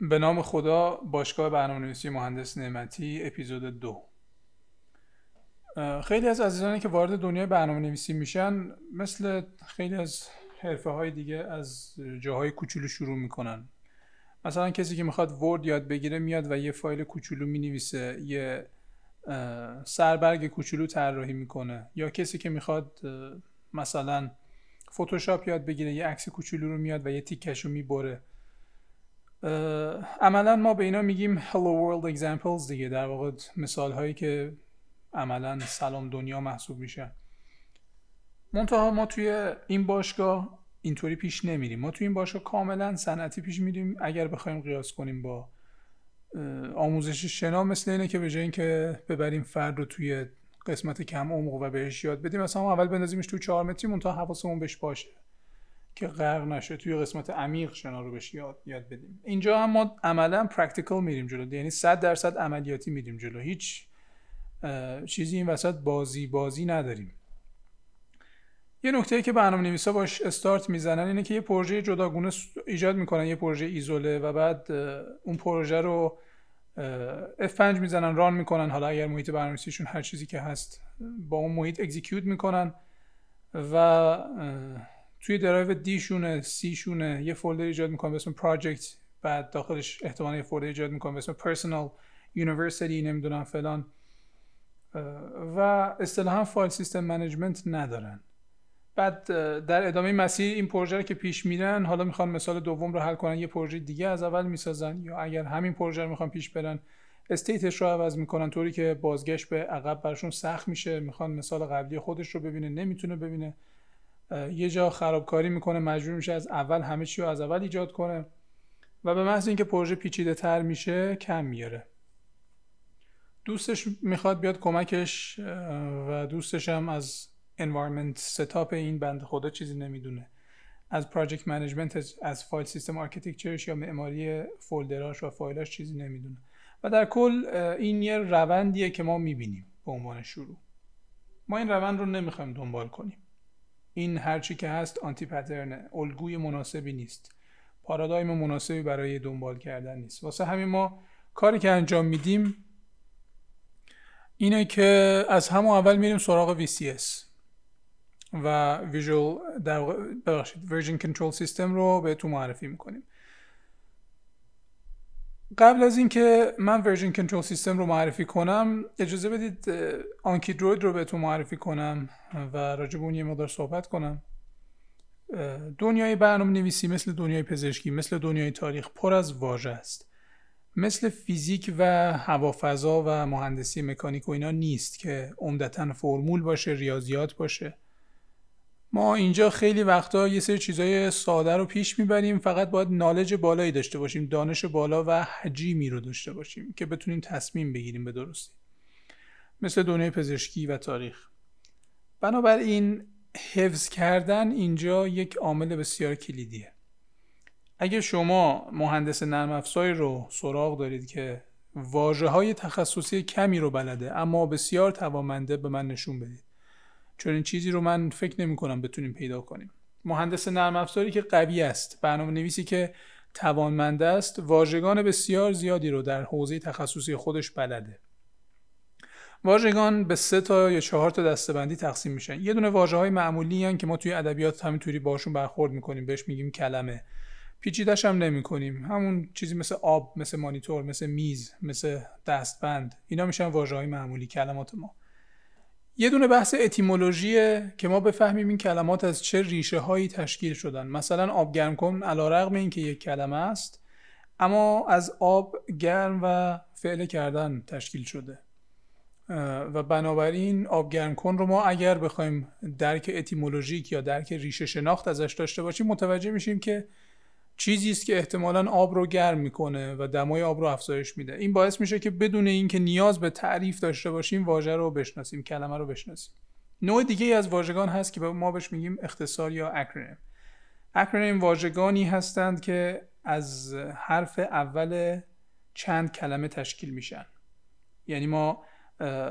به نام خدا باشگاه برنامه نویسی مهندس نعمتی اپیزود دو. خیلی از عزیزانی که وارد دنیای برنامه نویسی میشن مثل خیلی از حرفه های دیگه از جاهای کوچولو شروع می‌کنن. مثلا کسی که می‌خواد ورد یاد بگیره میاد و یه فایل کوچولو می‌نویسه یه سربرگ کوچولو طراحی می‌کنه. یا کسی که می‌خواد مثلا فتوشاپ یاد بگیره یه عکس کوچولو رو میاد و یه تیکش رو می‌بره. عملا ما به اینا میگیم hello world examples دیگه در واقع مثال هایی که عملا سلام دنیا محسوب میشن منتها ما توی این باشگاه اینطوری پیش نمیریم. ما توی این باشگاه کاملا صنعتی پیش میریم. اگر بخوایم قیاس کنیم با آموزش شنا مثل اینه که به جای اینکه ببریم فرد رو توی قسمت کم عمق و بهش یاد بدیم مثلا اول بندازیمش تو 4 متری منتها حواسمون بهش باشه. که غرق نشه توی قسمت عمیق شنا رو بهش یاد یاد بدیم. اینجا هم ما عملا practical میریم جلو یعنی 100 درصد عملیاتی میریم جلو. هیچ چیزی این وسط بازی بازی نداریم. یه نکته که برنامه نویسا باش استارت می‌زنن اینه که یه پروژه جداگونه ایجاد می‌کنن یه پروژه ایزوله و بعد اون پروژه رو F5 می‌زنن run می‌کنن. حالا اگر محیط برنامه‌نویسیشون هر چیزی که هست با اون محیط execute می‌کنن و توی drive D شونه C شونه یه folder ایجاد می‌کنن به اسم project بعد داخلش احتمالا یه folder ایجاد می‌کنن به اسم personal university نمی‌دونم فلان. و اصطلاحا file system management ندارن. بعد در ادامه مسیر این پروژه رو که پیش میرن حالا می‌خوان مثال دوم رو حل کنن یه پروژه دیگه از اول می‌سازن یا اگر همین پروژه رو می‌خوان پیش برن state ش رو عوض می‌کنن طوری که بازگشت به عقب براشون سخت میشه. می‌خوان مثال قبلی خودش رو ببینه نمی‌تونه ببینه. یه جا خرابکاری می‌کنه مجبور میشه از اول همه چی رو از اول ایجاد کنه و به محض اینکه پروژه پیچیده تر میشه کم میاره دوستش می‌خواد بیاد کمکش و دوستش هم از environment setup این بنده خدا چیزی نمی‌دونه. از project management از file system architecture ش یا معماری folder اش و فایلاش چیزی نمی‌دونه. و در کل این یه روندیه که ما می‌بینیم به عنوان شروع. ما این روند رو نمی‌خوایم دنبال کنیم. این هرچی که هست آنتی پترنه الگوی مناسبی نیست. پارادایم مناسبی برای دنبال کردن نیست. واسه همین ما کاری که انجام میدیم اینه که از همون اول میریم سراغ VCS و ویژوال در ببخشید ورژن کنترل سیستم رو بهتون معرفی می‌کنیم. قبل از اینکه من ورژن کنترل سیستم رو معرفی کنم اجازه بدید آنکی دروید رو بهتون معرفی کنم و راجب اون یه مقدار صحبت کنم. دنیای برنامه نویسی مثل دنیای پزشکی مثل دنیای تاریخ پر از واژه است. مثل فیزیک و هوافضا و مهندسی مکانیک و اینا نیست که عمدتا فرمول باشه ریاضیات باشه. ما اینجا خیلی وقتا یه سری چیزای ساده رو پیش می‌بریم. فقط باید نالج بالایی داشته باشیم دانش بالا و حجیمی رو داشته باشیم که بتونیم تصمیم بگیریم به درستی. مثل دنیای پزشکی و تاریخ. بنابراین حفظ کردن اینجا یک عامل بسیار کلیدیه. اگه شما مهندس نرم افزاری رو سراغ دارید که واجه های تخصصی کمی رو بلده اما بسیار توامنده به من نشون بدید چون این چیزی رو من فکر نمی کنم بتونیم پیدا کنیم. مهندس نرم افزاری که قوی است. برنامه نویسی که توانمنده است واژگان بسیار زیادی رو در حوزه تخصصی خودش بلده. واژگان به سه تا یا چهار تا دستبندی تقسیم میشن. یه دونه واژه های معمولی هن که ما توی ادبیات همینطوری باشون برخورد می‌کنیم. بهش میگیم کلمه. پیچیدش هم نمی کنیم. همون چیزی مثل آب مثل مانیتور مثل میز مثل دستبند. اینا میشن واژه های معمولی کلمات ما. یه دونه بحث اتیمولوژیه که ما بفهمیم این کلمات از چه ریشه هایی تشکیل شدن. مثلا آب گرم کن علا رقم این که یک کلمه است اما از آب گرم و فعل کردن تشکیل شده. و بنابراین آب گرم کن رو ما اگر بخوایم درک اتیمولوژیک یا درک ریشه شناخت ازش داشته باشیم متوجه میشیم که چیزی است که احتمالا آب رو گرم می‌کنه و دمای آب رو افزایش میده. این باعث میشه که بدون اینکه نیاز به تعریف داشته باشیم واژه رو بشناسیم کلمه رو بشناسیم. نوع دیگه از واژگان هست که ما بهش میگیم اختصار یا اکرونیم. اکرونیم واژگانی هستند که از حرف اول چند کلمه تشکیل میشن. یعنی ما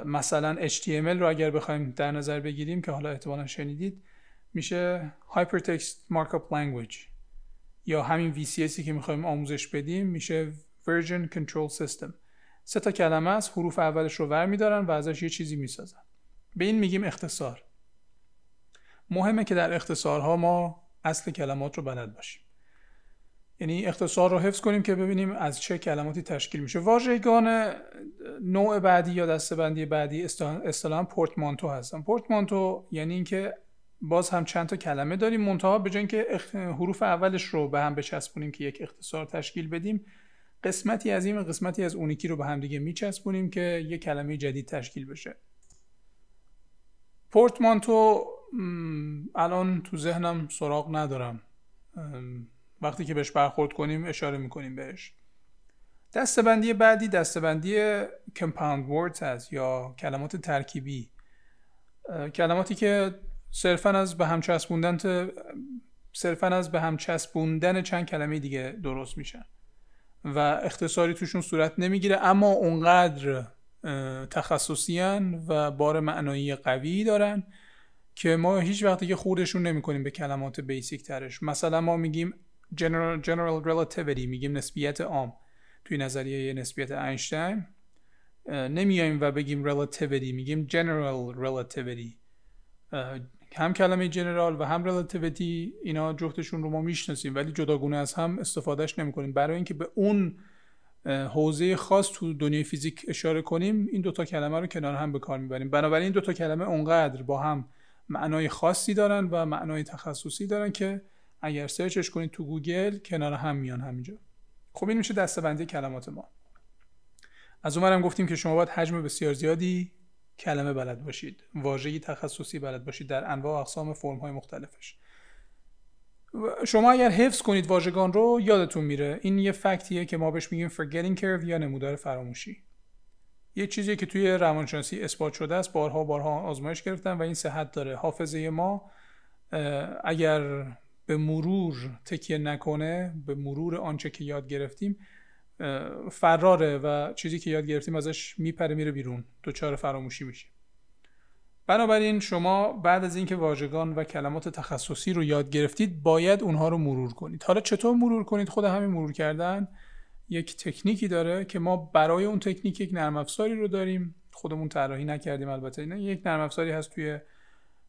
مثلا HTML رو اگر بخوایم در نظر بگیریم که حالا احتمالا شنیدید میشه Hypertext Markup Language. یا همین VCSی که می‌خوایم آموزش بدیم میشه Version Control System. سه تا کلمه است حروف اولش رو ور میدارن و ازش یه چیزی می‌سازن. به این میگیم اختصار. مهمه که در اختصارها ما اصل کلمات رو بلد باشیم. یعنی اختصار رو حفظ کنیم که ببینیم از چه کلماتی تشکیل میشه. واژگان نوع بعدی یا دستبندی بعدی اصطلاحا پورتمانتو هستن. پورتمانتو یعنی اینکه باز هم چند تا کلمه داریم منتها به جای اینکه حروف اولش رو به هم بچسبونیم که یک اختصار تشکیل بدیم قسمتی از این قسمتی از اونیکی رو به هم دیگه میچسبونیم که یک کلمه جدید تشکیل بشه. پورتمانتو الان تو ذهنم سراغ ندارم. وقتی که بهش برخورد کنیم اشاره می‌کنیم بهش. دستبندی بعدی دستبندی کمپاوند وردز هست یا کلمات ترکیبی. کلماتی که صرفا از به هم چسبوندن صرفا از به هم چسبوندن چند کلمه دیگه درست میشن و اختصاری توشون صورت نمی‌گیره اما اونقدر تخصصیان و بار معنایی قوی دارن که ما هیچ وقتی که خوردشون نمی کنیم به کلمات بیسیک ترش. مثلا ما میگیم general, general relativity میگیم نسبیت عام. توی نظریه نسبیت اینشتین نمیایم و بگیم relativity میگیم general relativity. هم کلمه جنرال و هم relativity اینا جفتشون رو ما می‌شناسیم ولی جداگونه از هم استفادهش نمی‌کنیم. برای اینکه به اون حوزه خاص تو دنیای فیزیک اشاره کنیم این دوتا کلمه رو کنار هم به کار می‌بریم. بنابراین این دوتا کلمه اونقدر با هم معنای خاصی دارن و معنای تخصصی دارن که اگر سرچش کنید تو گوگل کنار هم میان همینجا. خب این میشه دستبندی کلمات ما. از اونورم گفتیم که شما باید حجم بسیار زیادی کلمه بلد باشید. واژه‌ای تخصصی بلد باشید در انواع و اقسام فرم‌های مختلفش. شما اگر حفظ کنید واژگان رو یادتون میره. این یه فکتیه که ما بهش میگیم forgetting curve یا نمودار فراموشی. یه چیزی که توی روانشناسی اثبات شده است. بارها بارها آزمایش گرفتن و این صحت داره. حافظه ما اگر به مرور تکیه نکنه به مرور آنچه که یاد گرفتیم فراره و چیزی که یاد گرفتیم ازش میپره میره بیرون. دچار فراموشی میشه بنابراین شما بعد از اینکه واژگان و کلمات تخصصی رو یاد گرفتید باید اونها رو مرور کنید. حالا چطور مرور کنید؟ خود همین مرور کردن یک تکنیکی داره که ما برای اون تکنیک یک نرم افزاری رو داریم. خودمون طراحی نکردیم البته نه. یک نرم افزاری هست توی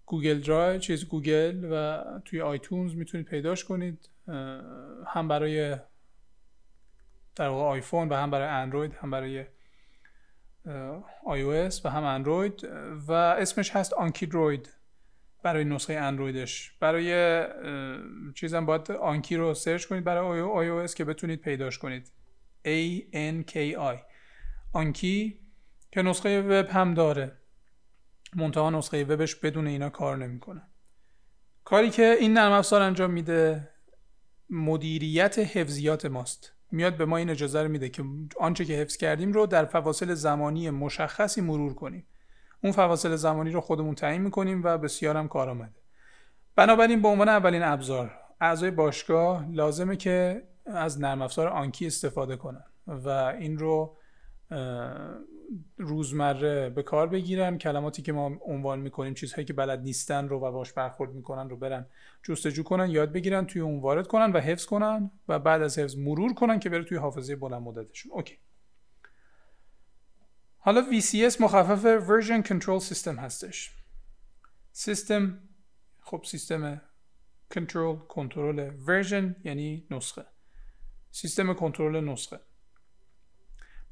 Google Drive چیز گوگل و توی iTunes می‌تونید پیداش کنید. هم برای در واقع آیفون و هم برای اندروید هم برای آی و هم اندروید و اسمش هست AnkiDroid برای نسخه اندرویدش. برای چیزم باید آنکی رو سرچ کنید برای آی او که بتونید پیداش کنید. A N K I. آنکی که نسخه وب هم داره. منتها نسخه وبش بدون اینا کار نمی‌کنه. کاری که این نرم افزار انجام میده مدیریت حفظیات ماست. میاد به ما این اجازه رو میده که آنچه که حفظ کردیم رو در فواصل زمانی مشخصی مرور کنیم. اون فواصل زمانی رو خودمون تعیین می‌کنیم و بسیارم کار آمده. بنابراین به عنوان اولین ابزار اعضای باشگاه لازمه که از نرم افزار آنکی استفاده کنن و این رو روزمره به کار بگیرن. کلماتی که ما عنوان می‌کنیم چیزهایی که بلد نیستن رو و باش برخورد می‌کنن رو برن جستجو کنن یاد بگیرن توی اون وارد کنن و حفظ کنن و بعد از حفظ مرور کنن که بره توی حافظه بلند مدتشون. اوکی. حالا VCS مخفف Version Control System هستش. سیستم خب سیستم کنترل کنترل version یعنی نسخه. سیستم کنترل نسخه.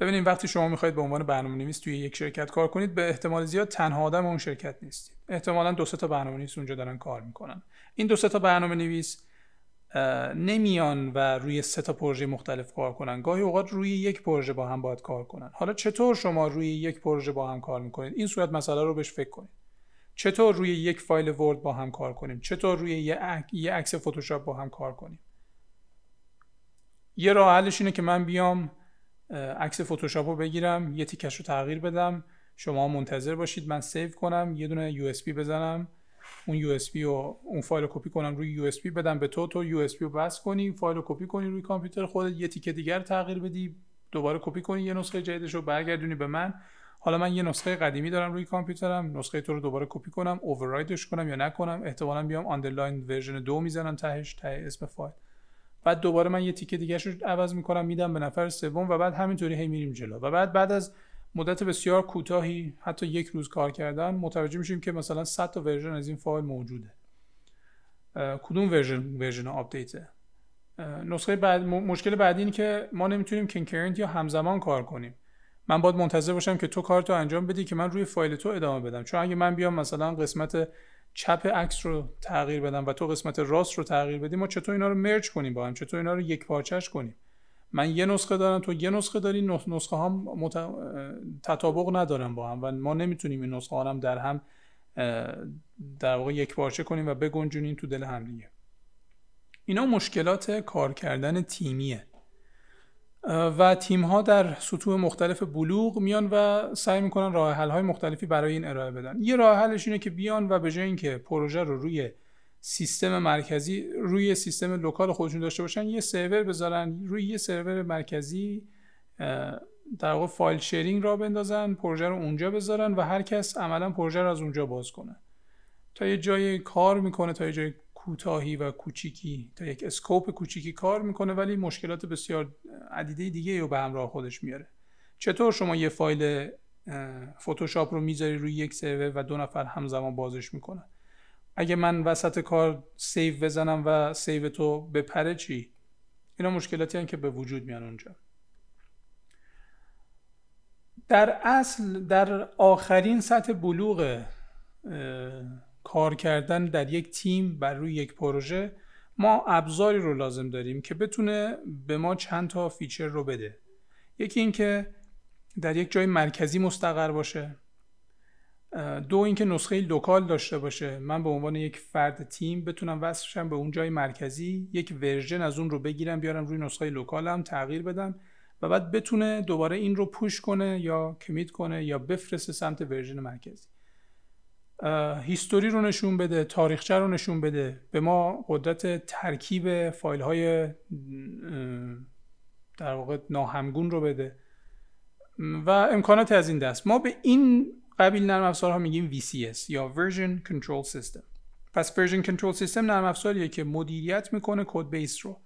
ببینید وقتی شما می‌خواید به عنوان برنامه نویس توی یک شرکت کار کنید به احتمال زیاد تنها آدم اون شرکت نیستید. احتمالا دو تا برنامه نویس اونجا دارن کار می‌کنن. این دو تا برنامه نویس نمیان و روی سه تا پروژه مختلف کار کنن. گاهی اوقات روی یک پروژه با هم باید کار کنن. حالا چطور شما روی یک پروژه با هم کار می‌کنید؟ این صورت مسئله رو بهش فکر کنید. چطور روی یک فایل Word با هم کار کنیم؟ چطور روی یه عکس فتوشاپ با هم کار کنیم؟ یه راه حلش اینه که من بیام عکس فتوشاپ رو بگیرم یه تیکش رو تغییر بدم. شما منتظر باشید من save کنم یه دونه USB بزنم. اون USB و اون فایل رو کپی کنم روی USB بدم به تو تو USB رو وصل کنی فایل رو کپی کنی روی کامپیوتر خودت یه تیکه دیگر تغییر بدی دوباره کپی کنی یه نسخه جدیدش رو برگردونی به من. حالا من یه نسخه قدیمی دارم روی کامپیوترم نسخه تو رو دوباره کپی کنم override ش کنم یا نکنم احتمالا بیام underline version دو می‌زنم تهش ته اسم فایل. بعد دوباره من یه تیکه دیگه رو عوض می‌کنم میدم به نفر سوم و بعد همینطوری هی میریم جلو. و بعد بعد از مدت بسیار کوتاهی حتی یک روز کار کردن متوجه میشیم که مثلا 100 تا version از این فایل موجوده. کدوم version version update ه؟ نسخه بعد مشکل بعدی اینه که ما نمی‌تونیم concurrent یا همزمان کار کنیم. من باید منتظر باشم که تو کارتو انجام بدی که من روی فایل تو ادامه بدم. چون اگه من بیام مثلا قسمت چپ عکس رو تغییر بدم و تو قسمت راست رو تغییر بدیم ما چطور اینا رو مرج کنیم با هم؟ چطور اینا رو یک پارچش کنیم؟ من یه نسخه دارم تو یه نسخه داری نسخه ها مت... تطابق ندارن با هم و ما نمی‌تونیم این نسخه ها هم در هم در واقع یک پارچه کنیم و بگنجونیم تو دل هم دیگه. اینا مشکلات کار کردن تیمیه. و تیم ها در سطوح مختلف بلوغ میان و سعی می‌کنن راه حل های مختلفی برای این ارائه بدن. یه راه حلش اینه که بیان و به جای اینکه پروژه رو روی سیستم مرکزی روی سیستم local خودشون داشته باشن یه سرور بذارن روی یه سرور مرکزی در واقع file sharing را بندازن پروژه رو اونجا بذارن و هر کس عملا پروژه رو از اونجا باز کنه. تا یه جای کار می‌کنه تا یه جای کوتاهی و کوچیکی تا یک scope کوچیکی کار می‌کنه ولی مشکلات بسیار عدیده دیگه رو به همراه خودش میاره. چطور شما یه فایل فتوشاپ رو می‌ذاری روی یک سرور و دو نفر همزمان بازش می‌کنن؟ اگه من وسط کار save بزنم و save تو بپره چی؟ اینا مشکلاتی هن که به وجود میان اونجا. در اصل در آخرین سطح بلوغ کار کردن در یک تیم بر روی یک پروژه ما ابزاری رو لازم داریم که بتونه به ما چند تا feature رو بده. یکی اینکه در یک جای مرکزی مستقر باشه. دو اینکه نسخه local داشته باشه. من به عنوان یک فرد تیم بتونم وصل شم به اون جای مرکزی یک version از اون رو بگیرم بیارم روی نسخه local م تغییر بدم و بعد بتونه دوباره این رو push کنه یا commit کنه یا بفرسته سمت version مرکزی. هیستوری رو نشون بده تاریخچه رو نشون بده. به ما قدرت ترکیب فایل های در واقع ناهمگون رو بده. و امکانات از این دست. ما به این قبیل نرم افزارها میگیم VCS یا Version Control System. پس Version Control System نرم افزاریه که مدیریت می‌کنه کد بیس رو.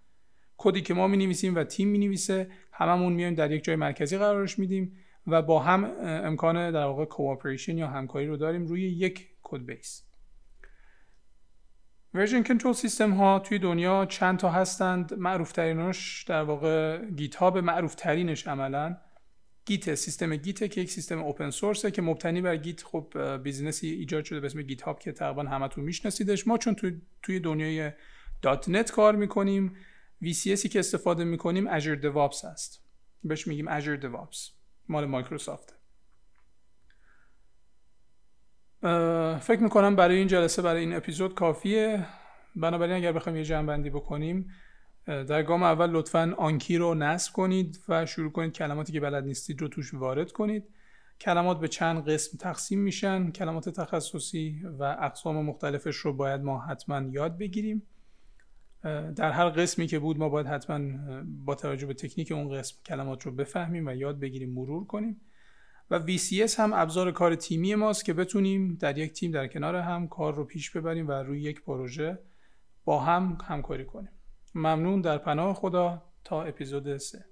کدی که ما می نویسیم و تیم می نویسه هممون میایم در یک جای مرکزی قرارش میدیم. و با هم امکان در واقع cooperation یا همکاری رو داریم روی یک code base version control system ها توی دنیا چند تا هستند. معروف ترینش در واقع GitHub معروف ترینش عملا Git سیستم Git که یک سیستم open source ه که مبتنی بر Git. خب business ی ایجاد شده به اسم GitHub که تقریبا همتون میشناسیدش. ما چون توی, توی دنیای. .NET کار می‌کنیم VCS ی که استفاده می‌کنیم Azure DevOps هست. بهش میگیم Azure DevOps. مال مایکروسافت. فکر می‌کنم برای این جلسه برای این اپیزود کافیه. بنابراین اگر بخوایم یه جنبندی بکنیم در گام اول لطفا آنکی رو نصب کنید و شروع کنید کلماتی که بلد نیستید رو توش وارد کنید. کلمات به چند قسم تقسیم میشن. کلمات تخصصی و اقسام مختلفش رو باید ما حتما یاد بگیریم. در هر قسمی که بود ما باید حتما با توجه به تکنیک اون قسم کلمات رو بفهمیم و یاد بگیریم مرور کنیم. و VCS هم ابزار کار تیمی ماست که بتونیم در یک تیم در کنار هم کار رو پیش ببریم و روی یک پروژه با هم همکاری کنیم. ممنون در پناه خدا تا اپیزود 3